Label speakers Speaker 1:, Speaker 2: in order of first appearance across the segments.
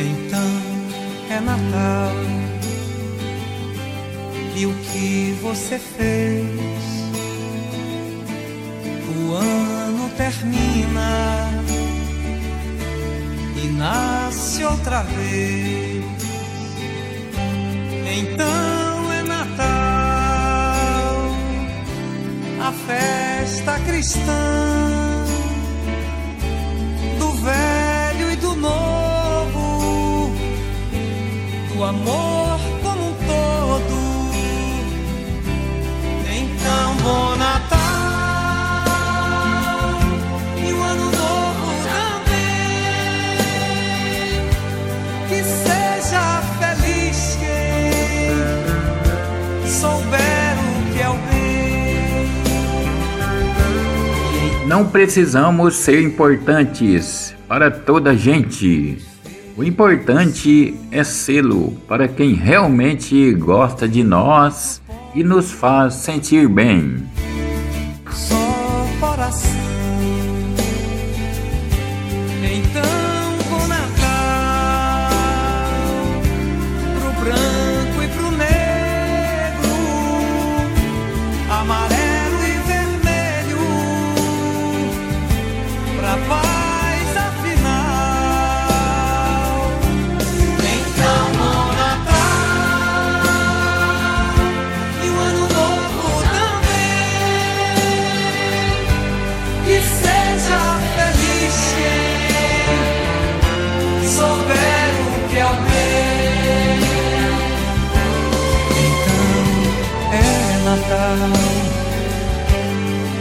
Speaker 1: então é Natal. E o que você fez? O ano termina e nasce outra vez. Então é Natal, a festa cristã amor como um todo. Então, bom Natal e um ano novo também. Que seja feliz quem souber o que é o bem.
Speaker 2: Não precisamos ser importantes para toda a gente. O importante é sê-lo para quem realmente gosta de nós e nos faz sentir bem.
Speaker 1: só coração.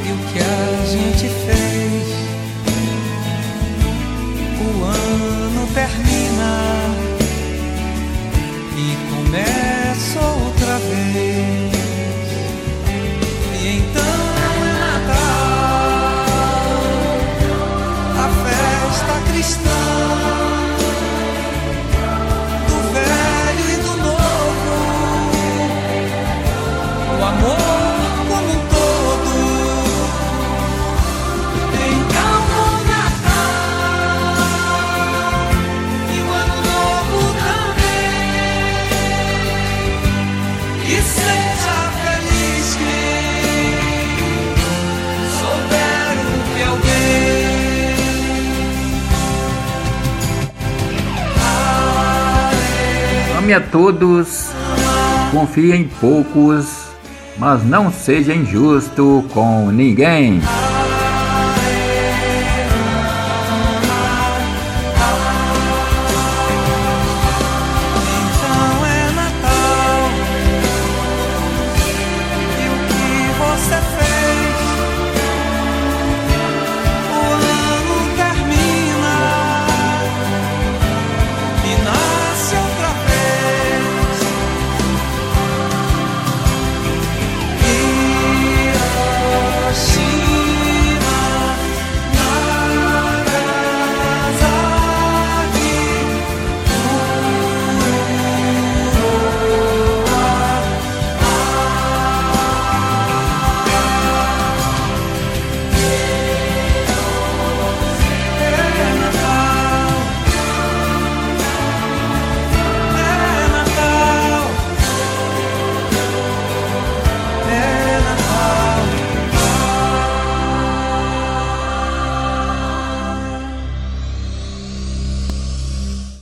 Speaker 1: E o que a gente fez. O ano termina e começa outra vez. E então é Natal, a festa cristã
Speaker 2: Ame a todos, confie em poucos, mas não seja injusto com ninguém.
Speaker 1: É